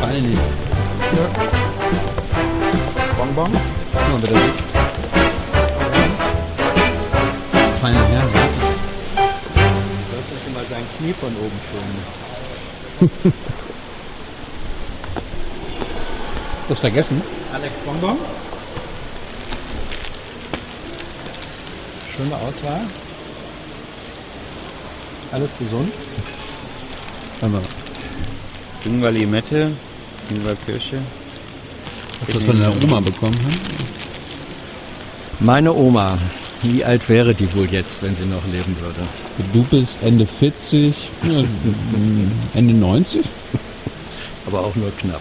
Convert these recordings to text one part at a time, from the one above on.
Fallen nicht. Bonbon? Guck Knie von oben filmen. Das vergessen? Alex Bonbon? Schöne Auswahl. Alles gesund. Aber Ingwer Limette, Ingwer Kirsche. hast du das von der Oma bekommen? Hm? Meine Oma. Wie alt wäre die wohl jetzt, wenn sie noch leben würde? Du bist Ende 40, ja, Ende 90? Aber auch nur knapp.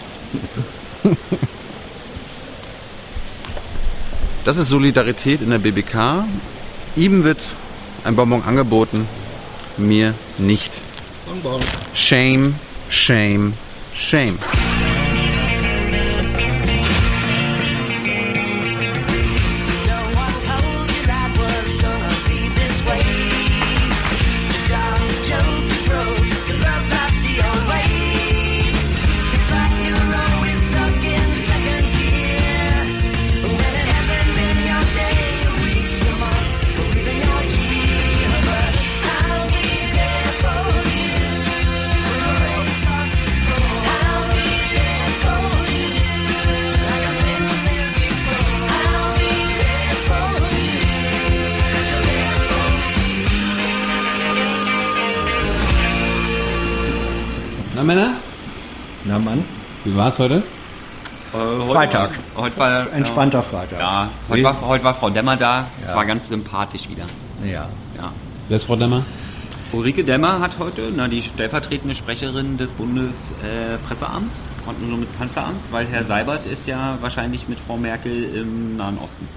Das ist Solidarität in der BBK. Ihm wird ein Bonbon angeboten, mir nicht. Bonbon. Shame, shame, shame. Wie war's heute? Äh, heute Freitag. War, heute war entspannter Freitag. Ja, heute war, heute war Frau Demmer da. Es Ja. war ganz sympathisch wieder. Ja. Ja. Wer ist Frau Demmer? Ulrike Demmer hat heute, na, die stellvertretende Sprecherin des Bundespresseamts, äh, und nur mit Kanzleramt, weil Herr Seibert ist ja wahrscheinlich mit Frau Merkel im Nahen Osten.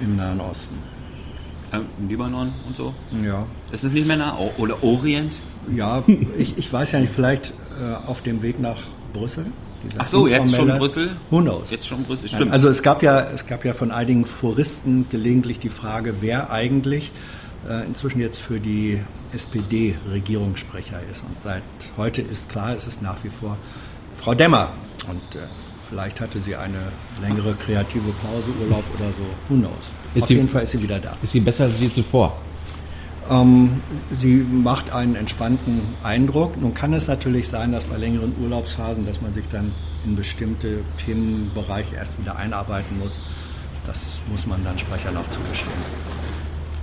Im Nahen Osten. Äh, Im Libanon und so. Ja. Ist es nicht mehr nah? O- Oder Orient? Ja, ich, ich weiß ja nicht, vielleicht äh, auf dem Weg nach Brüssel. Ach so, jetzt schon Brüssel? Who knows? Jetzt schon Brüssel, Nein, stimmt. Also es gab ja, es gab ja von einigen Foristen gelegentlich die Frage, wer eigentlich äh, inzwischen jetzt für die SPD Regierungssprecher ist. Und seit heute ist klar, es ist nach wie vor Frau Demmer. Und äh, vielleicht hatte sie eine längere kreative Pause, Urlaub oder so. Who knows? Ist Auf sie- jeden Fall ist sie wieder da. Ist sie besser als je zuvor? Ähm, sie macht einen entspannten Eindruck. Nun kann es natürlich sein, dass bei längeren Urlaubsphasen, dass man sich dann in bestimmte Themenbereiche erst wieder einarbeiten muss. Das muss man dann Sprechern auch zugestehen.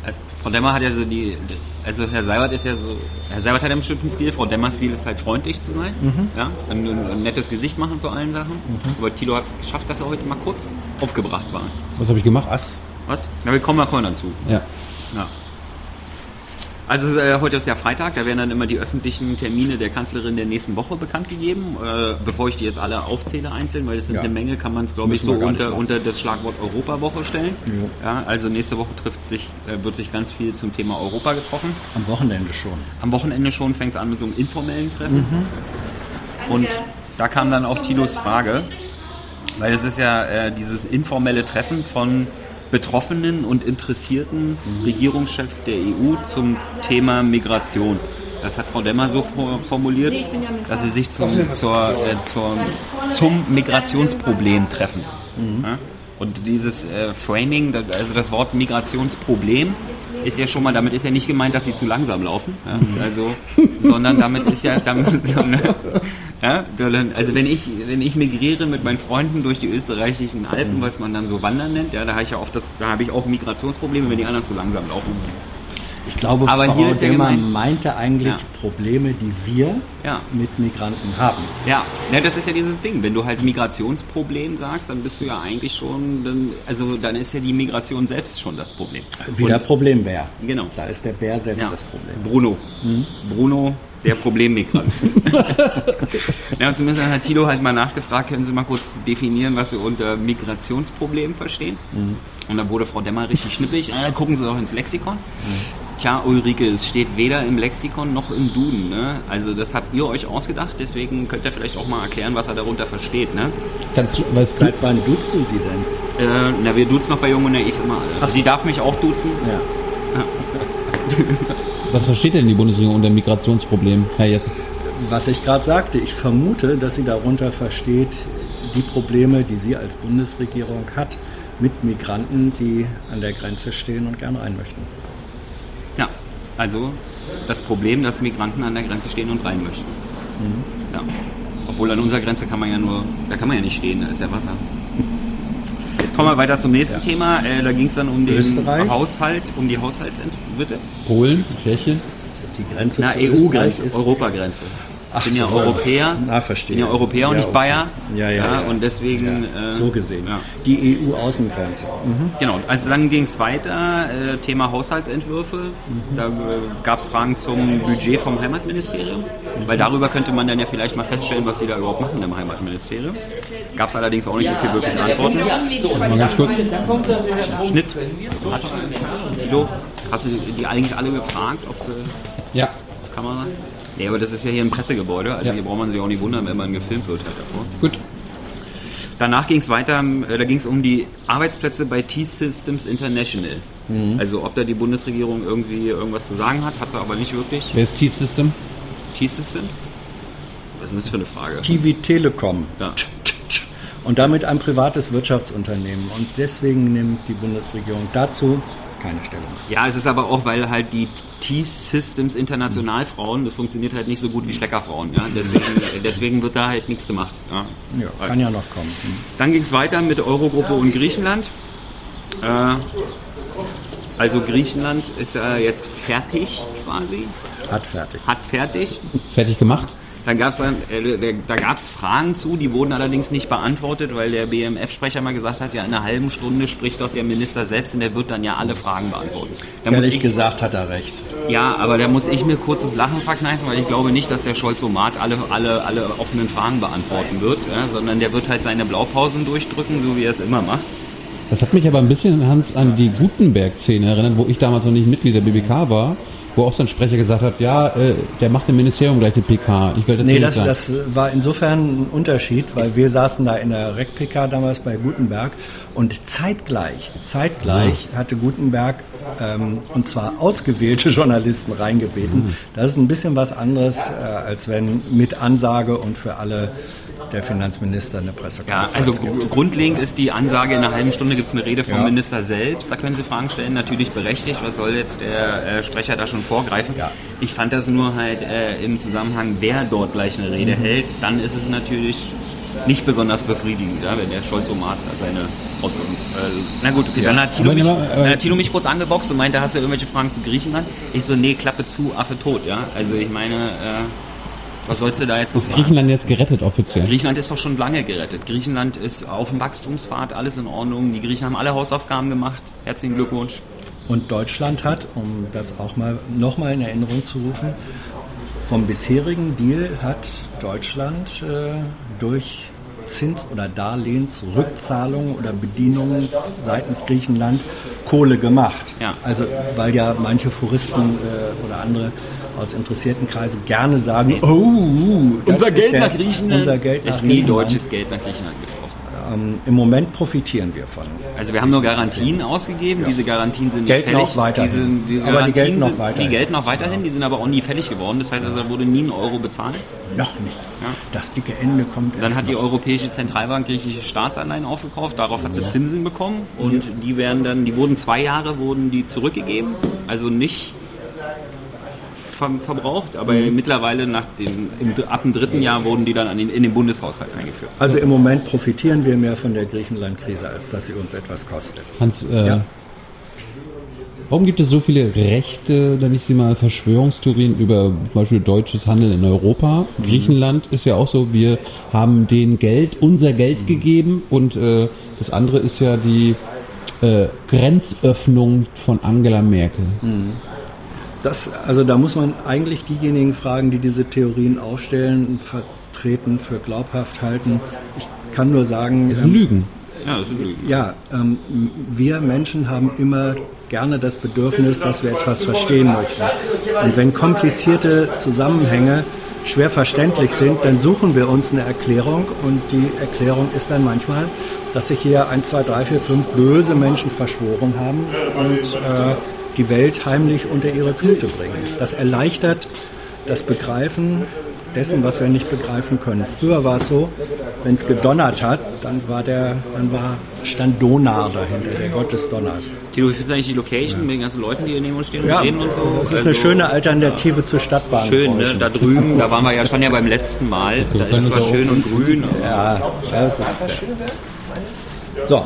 Äh, Frau Demmer hat ja so die, also Herr Seibert ist ja so, Herr Seibert hat ja einen bestimmten Stil, Frau Demmers Stil ist halt freundlich zu sein, Mhm. ja, ein, ein, nettes Gesicht machen zu allen Sachen. Aber Thilo hat es geschafft, dass er heute mal kurz aufgebracht war. Was habe ich gemacht? Was? Was? Na, wir kommen mal kommen dazu. Ja. Ja. Also äh, heute ist ja Freitag, da werden dann immer die öffentlichen Termine der Kanzlerin der nächsten Woche bekannt gegeben. Äh, bevor ich die jetzt alle aufzähle einzeln, weil es sind Ja. eine Menge, kann man es glaube ich so unter, unter das Schlagwort Europawoche stellen. Jo. Ja, also nächste Woche trifft sich, äh, wird sich ganz viel zum Thema Europa getroffen. Am Wochenende schon. Am Wochenende schon fängt es an mit so einem informellen Treffen. Und da kam dann auch Tilos Frage, weil es ist ja äh, dieses informelle Treffen von Betroffenen und interessierten Regierungschefs der EU zum Thema Migration. Das hat Frau Demmer so for- formuliert, dass sie sich zum, zur, äh, zur, zum Migrationsproblem treffen. Ja? Und dieses äh, Framing, also das Wort Migrationsproblem, ist ja schon mal, damit ist ja nicht gemeint, dass sie zu langsam laufen, ja? also, sondern damit ist ja, damit, ja, also wenn ich, wenn ich migriere mit meinen Freunden durch die österreichischen Alpen, was man dann so Wandern nennt, ja, da habe ich ja oft das, da habe ich auch Migrationsprobleme, wenn die anderen zu langsam laufen. Ich glaube, Aber Frau hier ist ja meinte eigentlich Ja. Probleme, die wir Ja. mit Migranten haben. Ja, ja, das ist ja dieses Ding. Wenn du halt Migrationsproblem sagst, dann bist du ja eigentlich schon, dann, also dann ist ja die Migration selbst schon das Problem. Wieder Problembär. Genau. Da ist der Bär selbst das Problem. Bruno. Bruno, der Problemmigrant. ja, und zumindest hat Tilo halt mal nachgefragt, können Sie mal kurz definieren, was Sie unter Migrationsproblem verstehen? Und dann wurde Frau Demmer richtig schnippig. Äh, gucken Sie doch ins Lexikon. Tja, Ulrike, es steht weder im Lexikon noch im Duden. Ne? Also das habt ihr euch ausgedacht, deswegen könnt ihr vielleicht auch mal erklären, was er darunter versteht. Ne? Kannst du, weißt du, Seit wann duzt du sie denn? Äh, na, wir duzen noch bei Jung und Naiv immer alle. Ach. Sie darf mich auch duzen. Ja. was versteht denn die Bundesregierung unter Migrationsproblem, Herr Jessen? Was ich gerade sagte, ich vermute, dass sie darunter versteht, die Probleme, die sie als Bundesregierung hat, mit Migranten, die an der Grenze stehen und gern rein möchten. Also das Problem, dass Migranten an der Grenze stehen und rein möchten. Ja. Obwohl an unserer Grenze kann man ja nur, da kann man ja nicht stehen, da ist ja Wasser. Kommen wir weiter zum nächsten Ja. Thema. Äh, da ging es dann um den Österreich. Haushalt, um die Haushaltsent... Bitte? Polen, Tschechien? Die Grenze Na, EU-Grenze, ist Europagrenze. Ach Ich bin ja so. Europäer. Na, verstehe. bin ja Europäer und Ja, nicht okay. Bayer. Ja, ja, ja. Und deswegen... Ja, äh, so gesehen. Ja. Die EU-Außengrenze. Genau, also dann ging es weiter, äh, Thema Haushaltsentwürfe. Da äh, gab es Fragen zum Budget vom Heimatministerium, weil darüber könnte man dann ja vielleicht mal feststellen, was die da überhaupt machen im Heimatministerium. Gab es allerdings auch nicht so viel wirkliche Antworten. Mal ganz kurz. Schnitt, hat, Tilo, hast du die eigentlich alle gefragt, ob sie Ja. auf Kamera? Nee, aber das ist ja hier ein Pressegebäude, also Ja. hier braucht man sich auch nicht wundern, wenn man gefilmt wird halt davor. Gut. Danach ging es weiter, äh, da ging es um die Arbeitsplätze bei T-Systems International. Also ob da die Bundesregierung irgendwie irgendwas zu sagen hat, hat sie aber nicht wirklich. Wer ist T-System? T-Systems? Was ist das für eine Frage? TV Telekom. Ja. Und damit ein privates Wirtschaftsunternehmen. Und deswegen nimmt die Bundesregierung dazu keine Stellung. Ja, es ist aber auch, weil halt die T-Systems Internationalfrauen, das funktioniert halt nicht so gut wie Steckerfrauen. Ja? Deswegen, deswegen wird da halt nichts gemacht. Ja. Ja, kann ja noch kommen. Hm. Dann ging es weiter mit Eurogruppe und Griechenland. Äh, also Griechenland ist ja jetzt fertig quasi, Hat fertig. hat fertig. Fertig gemacht? Dann gab's dann, äh, der- da gab es Fragen zu, die wurden allerdings nicht beantwortet, weil der BMF-Sprecher mal gesagt hat, ja in einer halben Stunde spricht doch der Minister selbst und der wird dann ja alle Fragen beantworten. Da Ehrlich ich, gesagt hat er recht. ja, aber da muss ich mir kurzes Lachen verkneifen, weil ich glaube nicht, dass der Scholz-Omat alle, alle, alle offenen Fragen beantworten wird, ja, sondern der wird halt seine Blaupausen durchdrücken, so wie er es immer macht. Das hat mich aber ein bisschen, Hans, an die Gutenberg-Szene erinnert, wo ich damals noch nicht Mitglied der BBK war, wo auch so ein Sprecher gesagt hat, ja, äh, der macht im Ministerium gleich die PK. Ich werde Nee, das, das war insofern ein Unterschied, weil wir saßen da in der REC-PK damals bei Gutenberg und zeitgleich, zeitgleich hatte Gutenberg ähm, und zwar ausgewählte Journalisten reingebeten. Das ist ein bisschen was anderes, äh, als wenn mit Ansage und für alle der Finanzminister eine Ja, Pressekonferenz also gibt. gr- grundlegend ist die Ansage, in einer halben Stunde gibt es eine Rede vom Ja. Minister selbst. Da können Sie Fragen stellen, natürlich berechtigt. Was soll jetzt der äh, Sprecher da schon vorgreifen? Ja. Ich fand das nur halt äh, im Zusammenhang, wer dort gleich eine Mhm. Rede hält, dann ist es natürlich nicht besonders befriedigend, ja, wenn der Scholz-Omat da seine... Äh, na gut, okay, dann, hat Aber mich, immer, äh, dann hat Tilo mich kurz angeboxt und meinte, hast du irgendwelche Fragen zu Griechenland? Ich so, nee, Klappe zu, Affe tot, ja. Also ich meine, äh, was sollst du da jetzt noch fragen? Griechenland jetzt gerettet offiziell. Griechenland ist doch schon lange gerettet. Griechenland ist auf dem Wachstumspfad, alles in Ordnung. Die Griechen haben alle Hausaufgaben gemacht. Herzlichen Glückwunsch. Und Deutschland hat, um das auch mal nochmal in Erinnerung zu rufen, vom bisherigen Deal hat Deutschland äh, durch Zins- oder Darlehensrückzahlungen oder Bedienungen seitens Griechenland Kohle gemacht. Ja. Also weil ja manche Foristen äh, oder andere aus interessierten Kreisen gerne sagen, oh, unser Geld nach Griechenland unser Geld nach ist nie deutsches Geld nach Griechenland geflossen. Ähm, Im Moment profitieren wir von. Also wir haben nur Garantien ausgegeben. Diese Garantien sind Gelten nicht fällig. auch weiterhin. Die, sind, die Aber die Garantien gelten noch sind, weiterhin. Die gelten noch weiterhin. Die sind aber auch nie fällig geworden. Das heißt also, da wurde nie ein Euro bezahlt. Noch nicht. Ja. Das dicke Ende kommt Dann hat die noch. Europäische Zentralbank griechische Staatsanleihen aufgekauft, darauf hat sie Zinsen bekommen und die werden dann, die wurden zwei Jahre wurden die zurückgegeben, also nicht ver verbraucht, aber mittlerweile nach dem, im, ab dem dritten Jahr wurden die dann an den, in den Bundeshaushalt eingeführt. Also im Moment profitieren wir mehr von der Griechenland-Krise, als dass sie uns etwas kostet. Hans, äh, Ja. warum gibt es so viele Rechte, dann nicht sie mal Verschwörungstheorien über zum Beispiel deutsches Handeln in Europa? Mhm. Griechenland ist ja auch so, wir haben denen Geld, unser Geld Mhm. gegeben und äh, das andere ist ja die äh, Grenzöffnung von Angela Merkel. Mhm. Das, also da muss man eigentlich diejenigen fragen, die diese Theorien aufstellen, vertreten, für glaubhaft halten. Ich kann nur sagen, Das ähm, sind Lügen. Ja, das ist eine Lüge. Ja, ähm, wir Menschen haben immer gerne das Bedürfnis, dass wir etwas verstehen möchten. Und wenn komplizierte Zusammenhänge schwer verständlich sind, dann suchen wir uns eine Erklärung und die Erklärung ist dann manchmal, dass sich hier 1, 2, 3, 4, 5 böse Menschen verschworen haben und äh, die Welt heimlich unter ihre Knute bringen. Das erleichtert das Begreifen dessen, was wir nicht begreifen können. Früher war es so, wenn es gedonnert hat, dann war der, dann war stand Donar dahinter, der Gott des Donners. Tilo, wie findest du eigentlich die Location mit den ganzen Leuten, die hier neben uns stehen und Ja, reden und so? das ist Also, eine schöne Alternative zur Stadtbahn. Schön, ne? Da drüben, da waren wir ja, standen ja beim letzten Mal. Da ist zwar schön und grün. aber- Ja, das ist so.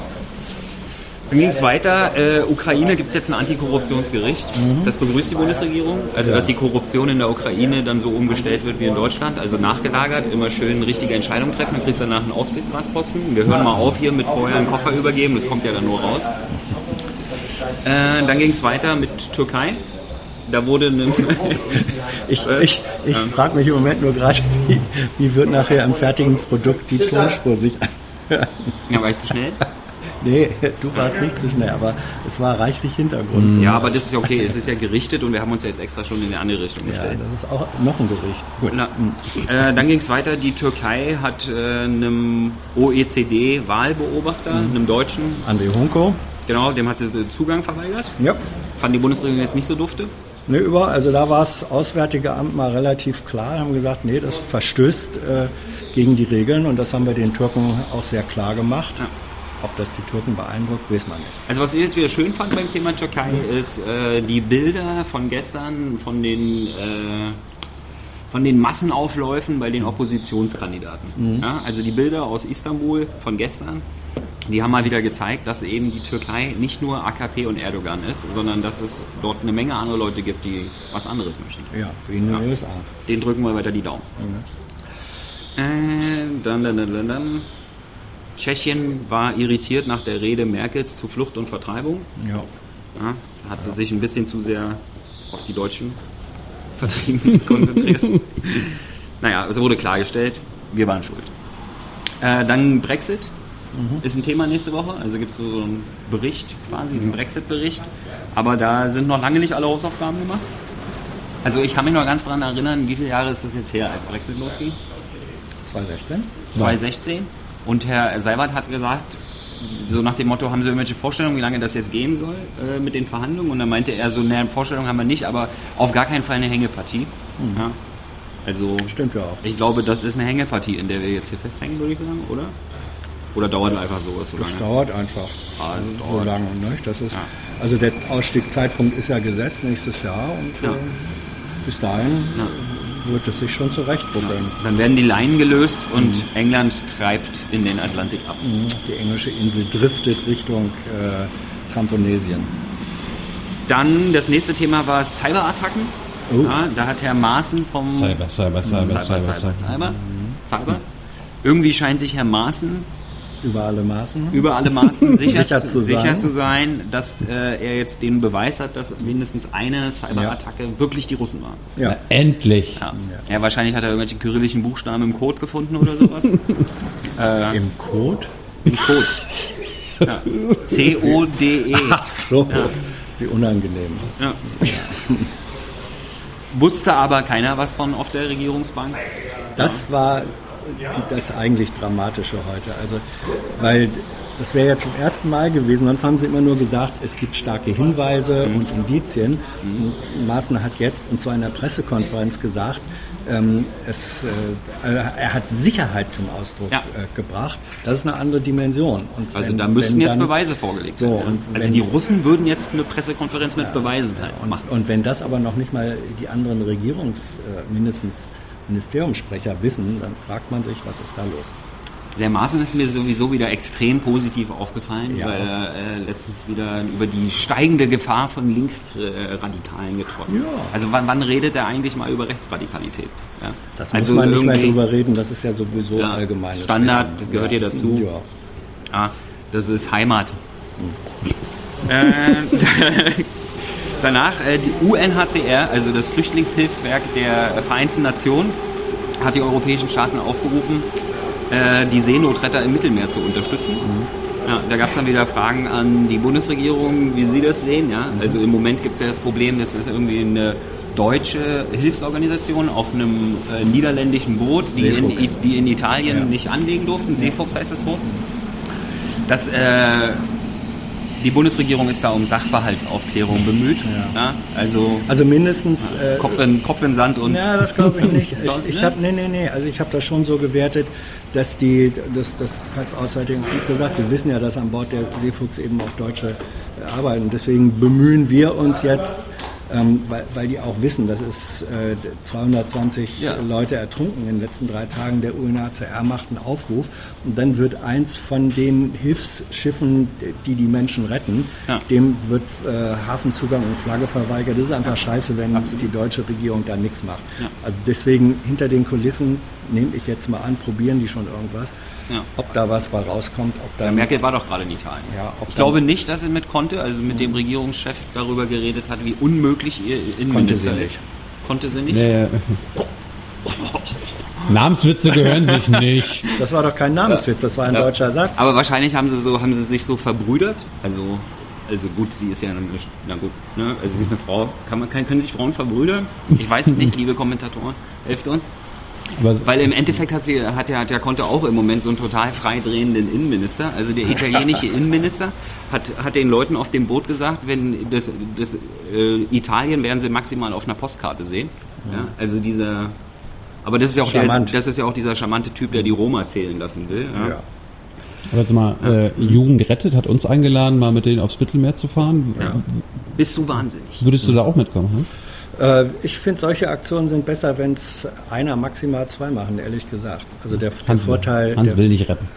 Dann ging es weiter. Äh, Ukraine gibt es jetzt ein Antikorruptionsgericht. Das begrüßt die Bundesregierung. Also, dass die Korruption in der Ukraine dann so umgestellt wird wie in Deutschland. Also nachgelagert, immer schön richtige Entscheidungen treffen. Dann kriegst du danach einen Aufsichtsratposten. Wir hören mal auf hier mit vorher einen Koffer übergeben. Das kommt ja dann nur raus. Äh, dann ging es weiter mit Türkei. Da wurde ein Ich, Was? ich, ich frage mich im Moment nur gerade, wie, wie wird nachher im fertigen Produkt die Tonspur sich anhören. Ja, war ich zu schnell? Nee, du warst nicht zu schnell, aber es war reichlich Hintergrund. Ja, aber das ist ja okay. Es ist ja gerichtet und wir haben uns ja jetzt extra schon in eine andere Richtung Ja, gestellt. das ist auch noch ein Gericht. Gut. Na, äh, dann ging es weiter. Die Türkei hat äh, einem OECD-Wahlbeobachter, einem Deutschen, André Hunko. genau, dem hat sie den Zugang verweigert. Ja. Fand die Bundesregierung jetzt nicht so dufte. Ne, über, also da war das Auswärtige Amt mal relativ klar, haben gesagt, nee, das verstößt äh, gegen die Regeln und das haben wir den Türken auch sehr klar gemacht. Ja. Ob das die Türken beeindruckt, weiß man nicht. Also was ich jetzt wieder schön fand beim Thema Türkei ist äh, die Bilder von gestern von den äh, von den Massenaufläufen bei den Oppositionskandidaten. Ja, also die Bilder aus Istanbul von gestern, die haben mal wieder gezeigt, dass eben die Türkei nicht nur AKP und Erdogan ist, sondern dass es dort eine Menge andere Leute gibt, die was anderes möchten. Ja, wie in den Ja. USA. Den drücken wir weiter die Daumen. Äh, dann, dann, dann, dann, dann. Tschechien war irritiert nach der Rede Merkels zu Flucht und Vertreibung. Ja. Ja, da hat sie sich ein bisschen zu sehr auf die Deutschen Vertriebenen konzentriert. naja, es wurde klargestellt, wir waren schuld. Äh, dann Brexit ist ein Thema nächste Woche. Also gibt es so einen Bericht quasi, einen Brexit-Bericht. Aber da sind noch lange nicht alle Hausaufgaben gemacht. Also ich kann mich noch ganz daran erinnern, wie viele Jahre ist das jetzt her, als Brexit losging? 2016? 2016. Und Herr Seibert hat gesagt, so nach dem Motto, haben Sie irgendwelche Vorstellungen, wie lange das jetzt gehen soll äh, mit den Verhandlungen? Und dann meinte er so, ne, Vorstellungen haben wir nicht, aber auf gar keinen Fall eine Hängepartie. Ja. Also Stimmt ja auch. ich glaube, das ist eine Hängepartie, in der wir jetzt hier festhängen, würde ich sagen, oder? Oder dauert einfach so, so Das lange? dauert einfach das so dauert. lange. Ne? Das ist, Ja. Also der Ausstiegszeitpunkt ist ja gesetzt nächstes Jahr und Ja. äh, bis dahin Ja. Wird es sich schon zurechtruckeln. Dann werden die Leinen gelöst und England treibt in den Atlantik ab. Die englische Insel driftet Richtung äh, Tramponesien. Dann das nächste Thema war Cyberattacken. Oh. Ja, da hat Herr Maaßen vom Cyber, Cyber, Cyber, Cyber, Cyber, Cyber, Cyber. Cyber, Cyber. Irgendwie scheint sich Herr Maaßen Über alle Maßen. über alle Maßen sicher, Sicher zu, zu sicher sein. zu sein, dass äh, er jetzt den Beweis hat, dass mindestens eine Cyberattacke wirklich die Russen waren. Ja. Endlich. Ja. ja, wahrscheinlich hat er irgendwelche kyrillischen Buchstaben im Code gefunden oder sowas. äh, Im Code? Im Code. Ja. C-O-D-E. Ach so, wie unangenehm. Ja. Wusste aber keiner was von auf der Regierungsbank. Das war das eigentlich Dramatische heute. Also, weil das wäre ja zum ersten Mal gewesen, sonst haben sie immer nur gesagt, es gibt starke Hinweise Mhm. und Indizien. Und Maaßen hat jetzt, und zwar in der Pressekonferenz gesagt, ähm, es, äh, er hat Sicherheit zum Ausdruck Ja. äh, gebracht. Das ist eine andere Dimension. Und Also wenn- da müssten jetzt dann- Beweise vorgelegt So, werden. und also wenn- die Russen würden jetzt eine Pressekonferenz mit Beweisen halt machen. Und wenn das aber noch nicht mal die anderen Regierungs-, äh, mindestens Ministeriumssprecher wissen, dann fragt man sich, was ist da los? Der Maaßen ist mir sowieso wieder extrem positiv aufgefallen, Ja. weil er äh, letztens wieder über die steigende Gefahr von Linksradikalen getroffen hat. Ja. Also wann, wann redet er eigentlich mal über Rechtsradikalität? Ja. Das also muss man nicht mehr drüber reden, das ist ja sowieso Ja, allgemeines Standard, Wissen. das gehört hier dazu. Ja. Ah, das ist Heimat. äh, danach äh, die UNHCR, also das Flüchtlingshilfswerk der Vereinten Nationen, hat die europäischen Staaten aufgerufen, äh, die Seenotretter im Mittelmeer zu unterstützen. Ja, da gab es dann wieder Fragen an die Bundesregierung, wie sie das sehen. Ja? Also im Moment gibt es ja das Problem, das ist irgendwie eine deutsche Hilfsorganisation auf einem äh, niederländischen Boot, die in, die in Italien Ja. nicht anlegen durften. Seefuchs heißt das Boot. Das, äh, die Bundesregierung ist da um Sachverhaltsaufklärung bemüht. Ja. Also Also mindestens. Äh, Kopf, in, Kopf in Sand und Ja, das glaube ich nicht. Ich, ich ne? habe nee, nee, nee. Also ich habe das schon so gewertet, dass die, das, das hat das Auswärtige Amt gesagt. Wir wissen ja, dass an Bord der Seefuchs eben auch Deutsche äh, arbeiten. Deswegen bemühen wir uns jetzt, ähm, weil, weil die auch wissen, dass es äh, 220 Ja. Leute ertrunken in den letzten drei Tagen. Der UNHCR macht einen Aufruf und dann wird eins von den Hilfsschiffen, die die Menschen retten, Ja. dem wird äh, Hafenzugang und Flagge verweigert. Das ist einfach scheiße, wenn die deutsche Regierung da nichts macht. Ja. Also deswegen hinter den Kulissen nehme ich jetzt mal an, probieren die schon irgendwas. Ja. Ob da was bei rauskommt, ob da Ja, Merkel war doch gerade in Italien. Ja, ich glaube nicht, dass sie mit konnte, also mit dem Regierungschef darüber geredet hat, wie unmöglich ihr Innenminister sie ist. nicht. Konnte sie nicht? Nee. Namenswitze gehören sich nicht. Das war doch kein Namenswitz, das war ein Ja. deutscher Satz. Aber wahrscheinlich haben sie so, haben sie sich so verbrüdert. Also, also gut, sie ist ja eine, na gut, ne? Also sie ist eine Frau. Kann man, kann, können sich Frauen verbrüdern? Ich weiß es nicht, liebe Kommentatoren, helft uns. Aber Weil im Endeffekt hat sie, hat ja, hat ja Conte auch im Moment so einen total frei drehenden Innenminister. Also der italienische Innenminister hat, hat den Leuten auf dem Boot gesagt, wenn das, das äh, Italien werden sie maximal auf einer Postkarte sehen. Ja, also dieser, aber das ist ja auch der, das ist ja auch dieser charmante Typ, der die Roma zählen lassen will. Ja. ja. aber jetzt mal, äh, Jugend rettet hat uns eingeladen, mal mit denen aufs Mittelmeer zu fahren. Bist du wahnsinnig? Würdest du da auch mitkommen? Hm? Äh, ich finde, solche Aktionen sind besser, wenn es einer, maximal zwei machen, ehrlich gesagt. Also der, der Hans, Vorteil. Hans der, will nicht retten.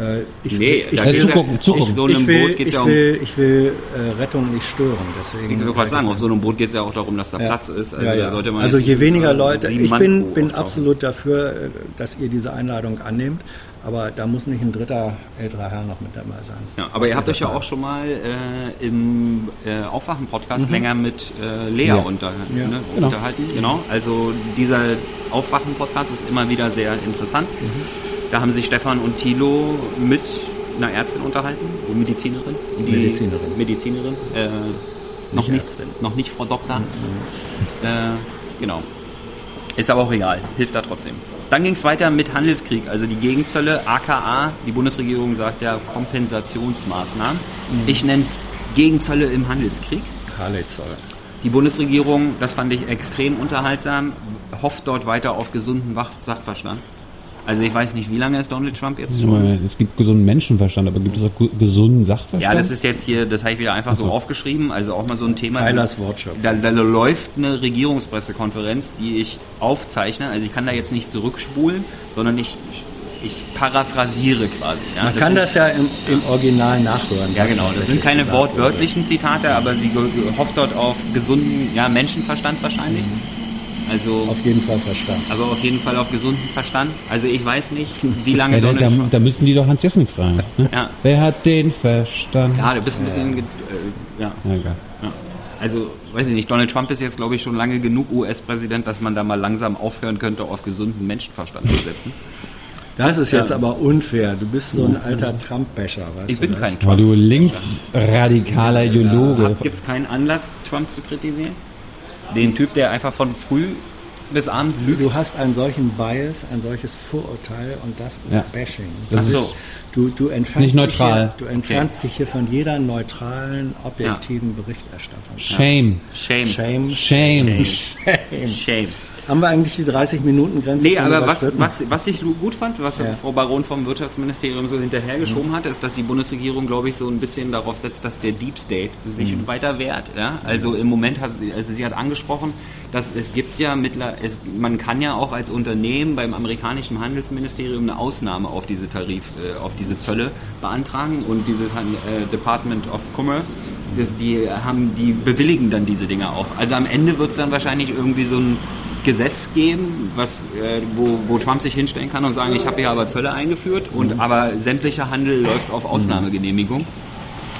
äh, ich, Nee, ich, da Äh, will, geht's zugucken, zugucken. auf so ich einem will, Boot geht es ich ja um. will, ich will äh, Rettung nicht stören. Deswegen Ich will gerade sagen, auf so einem Boot geht es ja auch darum, dass da Ja. Platz ist. Also, ja, ja. Da sollte man also jetzt je weniger über Leute, ich bin, bin absolut dafür, äh, dass ihr diese Einladung annehmt, aber da muss nicht ein dritter älterer Herr noch mit dabei sein. Ja, aber ihr habt euch ja auch schon mal äh, im äh, Aufwachen-Podcast länger mit äh, Lea Ja. unter, Mhm. Ja. ne, Genau. unterhalten. Genau. Also dieser Aufwachen-Podcast ist immer wieder sehr interessant. Mhm. Da haben sich Stefan und Thilo mit einer Ärztin unterhalten, Medizinerin. Die- Medizinerin. Medizinerin. Äh, noch, Nicht nicht, noch nicht Frau Doktor. Äh, genau. Ist aber auch egal, hilft da trotzdem. Dann ging es weiter mit Handelskrieg, also die Gegenzölle, aka, die Bundesregierung sagt ja Kompensationsmaßnahmen. Ich nenne es Gegenzölle im Handelskrieg. Harley-Zoll. Die Bundesregierung, das fand ich extrem unterhaltsam, hofft dort weiter auf gesunden Sachverstand. Also ich weiß nicht, wie lange ist Donald Trump jetzt schon? Es gibt gesunden Menschenverstand, aber gibt es auch gesunden Sachverstand? Ja, das ist jetzt hier, das habe ich wieder einfach so aufgeschrieben, also auch mal so ein Thema. Eilers Wortschöpfung. Da, da läuft eine Regierungspressekonferenz, die ich aufzeichne. Also ich kann da jetzt nicht zurückspulen, sondern ich, ich, ich paraphrasiere quasi. Ja, Man kann sind, das ja im, im Original nachhören. Ja genau, das sind keine wortwörtlichen Zitate, aber sie hofft dort auf gesunden ja, Menschenverstand wahrscheinlich. Also, Auf jeden Fall verstanden. aber auf jeden Fall auf gesunden Verstand. Also ich weiß nicht, wie lange Ja, da, Donald da, Trump... da müssen die doch Hans Jessen fragen. Ne? Ja. Wer hat den Verstand? Ja, du bist ein bisschen... Äh, ja. Ja, egal. Ja. Also, weiß ich nicht, Donald Trump ist jetzt, glaube ich, schon lange genug US-Präsident, dass man da mal langsam aufhören könnte, auf gesunden Menschenverstand zu setzen. Das ist jetzt aber unfair. Du bist so ein alter Trump-Becher, weißt Ich bin das? kein Weil Trump. du linksradikaler Ideologe. Gibt es keinen Anlass, Trump zu kritisieren? Den Typ, der einfach von früh bis abends lügt? Du hast einen solchen Bias, ein solches Vorurteil und das ist Ja. Bashing. Das Du ist- bist- Du, du entfernst, nicht neutral. Dich, hier, du entfernst dich hier von jeder neutralen, objektiven Berichterstattung. Shame. Shame. Shame. Shame. Shame. Shame. Haben wir eigentlich die 30-Minuten-Grenze? Nee, aber was, was, was ich gut fand, was Ja. Frau Baron vom Wirtschaftsministerium so hinterhergeschoben hat, ist, dass die Bundesregierung, glaube ich, so ein bisschen darauf setzt, dass der Deep State sich weiter wehrt. Ja? Also im Moment hat sie, also sie hat angesprochen, dass es gibt ja mittler, es, man kann ja auch als Unternehmen beim amerikanischen Handelsministerium eine Ausnahme auf diese Tarif, äh, auf diese Zölle beantragen und dieses äh, Department of Commerce, das, die haben, die bewilligen dann diese Dinge auch. Also am Ende wird es dann wahrscheinlich irgendwie so ein Gesetz geben, was, äh, wo, wo Trump sich hinstellen kann und sagen, ich habe hier aber Zölle eingeführt und aber sämtlicher Handel läuft auf Ausnahmegenehmigung,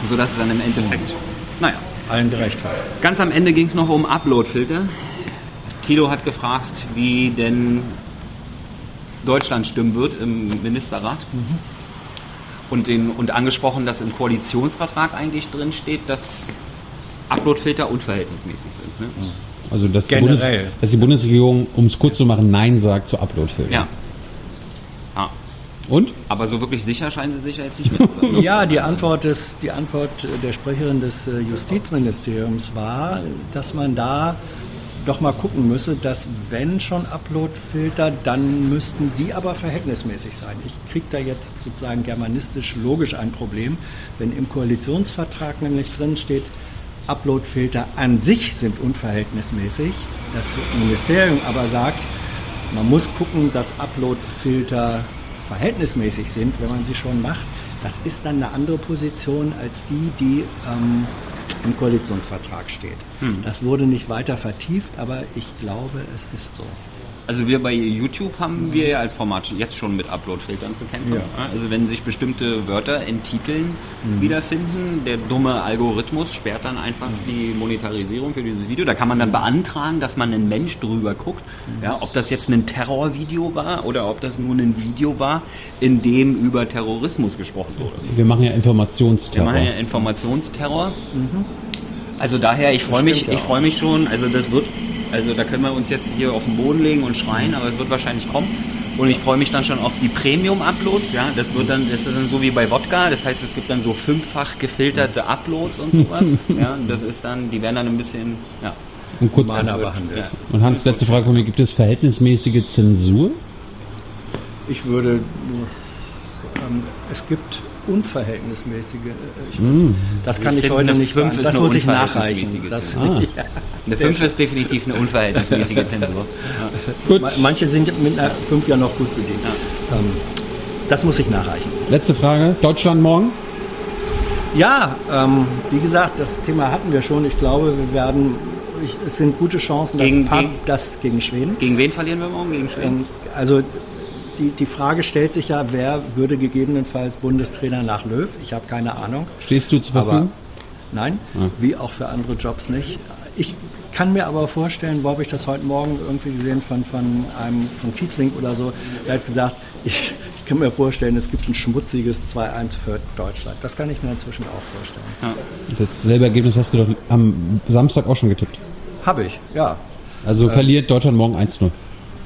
sodass es dann im Endeffekt, naja. Allen gerechtfertigt. Ganz am Ende ging es noch um Uploadfilter. Tilo hat gefragt, wie denn Deutschland stimmen wird im Ministerrat. Und, den, und angesprochen, dass im Koalitionsvertrag eigentlich drin steht, dass Uploadfilter unverhältnismäßig sind. Ne? Also dass die, Generell. Bundes, dass die Bundesregierung, um es kurz zu machen, Nein sagt zu Uploadfiltern. Ja. ja. Und? Aber so wirklich sicher scheinen sie sich ja jetzt nicht mit zu sein. Ja, die Antwort, des, die Antwort der Sprecherin des äh, Justizministeriums war, dass man da doch mal gucken müsse, dass wenn schon Uploadfilter, dann müssten die aber verhältnismäßig sein. Ich kriege da jetzt sozusagen germanistisch logisch ein Problem, wenn im Koalitionsvertrag nämlich drin steht, Uploadfilter an sich sind unverhältnismäßig. Das Ministerium aber sagt, man muss gucken, dass Uploadfilter verhältnismäßig sind, wenn man sie schon macht. Das ist dann eine andere Position als die, die ähm, im Koalitionsvertrag steht. Das wurde nicht weiter vertieft, aber ich glaube, es ist so. Also wir bei YouTube haben wir ja als Format jetzt schon mit Uploadfiltern zu kämpfen. Ja. Also wenn sich bestimmte Wörter in Titeln wiederfinden, der dumme Algorithmus sperrt dann einfach die Monetarisierung für dieses Video. Da kann man dann beantragen, dass man ein Mensch drüber guckt. Ja, ob das jetzt ein Terrorvideo war oder ob das nur ein Video war, in dem über Terrorismus gesprochen wurde. Wir machen ja Wir Informationsterror. machen ja Informationsterror. Also daher, ich freue mich, ich freue mich schon. Also das wird, also da können wir uns jetzt hier auf den Boden legen und schreien, aber es wird wahrscheinlich kommen. Und ich freue mich dann schon auf die Premium-Uploads. Ja, das wird dann, das ist dann so wie bei Wodka. Das heißt, es gibt dann so fünffach gefilterte Uploads und sowas. ja, das ist dann, die werden dann ein bisschen, ja. Und, kurz, behandelt. ja. und Hans, letzte Frage von mir, gibt es verhältnismäßige Zensur? Ich würde, ähm, es gibt unverhältnismäßige, äh, ich, das kann Ich ich, heute nicht fünf Das eine muss ich unverhältnismäßige nachreichen. Das, Zensur. ja. Eine 5 ist definitiv eine unverhältnismäßige Zensur. Gut, Ma- Manche sind mit einer 5 ja noch gut bedient. Ähm, das muss ich nachreichen. letzte Frage. Deutschland morgen? Ja, ähm, wie gesagt, das Thema hatten wir schon. Ich glaube, wir werden, ich, es sind gute Chancen, dass Gegen- Pub gegen- das gegen Schweden. Gegen wen verlieren wir morgen? Gegen Schweden? Ähm, also die, die Frage stellt sich ja, wer würde gegebenenfalls Bundestrainer nach Löw? Ich habe keine Ahnung. Stehst du zur Aber Verfügung? nein, wie auch für andere Jobs nicht. Ich kann mir aber vorstellen, wo habe ich das heute Morgen irgendwie gesehen von, von einem von Kiesling oder so, der hat gesagt, ich, ich kann mir vorstellen, es gibt ein schmutziges 2-1 für Deutschland. Das kann ich mir inzwischen auch vorstellen. Dasselbe Ergebnis hast du doch am Samstag auch schon getippt. Habe ich, ja. Also verliert Deutschland morgen 1-0.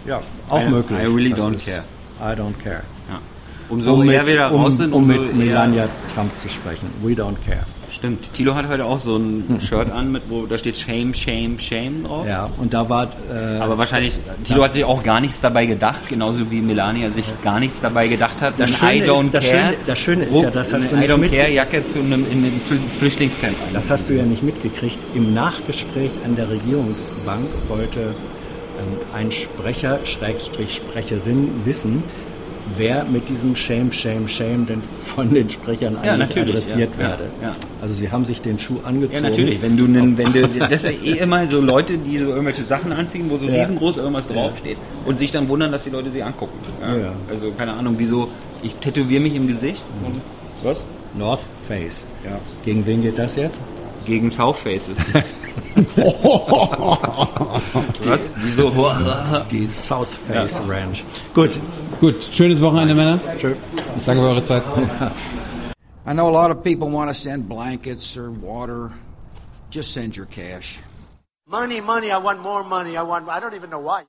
Ja, auch I- möglich. I really Das don't care. I don't care. Ja. Umso Um mehr mit, wir da um, raus sind, um mit eher- Melania Trump zu sprechen. We don't care. Stimmt. Tilo hat heute auch so ein Shirt an, mit, wo da steht Shame, Shame, Shame drauf. Ja, und da war äh, Aber wahrscheinlich, Tilo hat sich auch gar nichts dabei gedacht, genauso wie Melania sich gar nichts dabei gedacht hat. Das Schöne I don't ist- das care. Schöne- das Schöne ist ja, das hast du eine I nicht don't care Jacke zu einem in den Flüchtlingscamp. Das hast du ja nicht mitgekriegt. Im Nachgespräch an der Regierungsbank wollte ein Sprecher, Schrägstrich Sprecherin, wissen, wer mit diesem Shame, Shame, Shame denn von den Sprechern Ja, eigentlich adressiert ja, ja, werde. ja. Also sie haben sich den Schuh Ja, angezogen. natürlich. Wenn du, nen, wenn du, das ist ja eh immer so Leute, die so irgendwelche Sachen anziehen, wo so Ja. riesengroß irgendwas draufsteht und sich dann wundern, dass die Leute sie angucken. Ja? Ja. Also keine Ahnung, wieso. Ich tätowiere mich im Gesicht und was? North Face. Ja. Gegen wen geht das jetzt? Gegen South Faces. was? Wieso? Die South Face Ranch. Gut. Gut, schönes Wochenende, Männer. Tschö. Danke für eure Zeit. I know a lot of people want to send blankets or water. Just send your cash. Money, money, I want more money. I want, I don't even know why.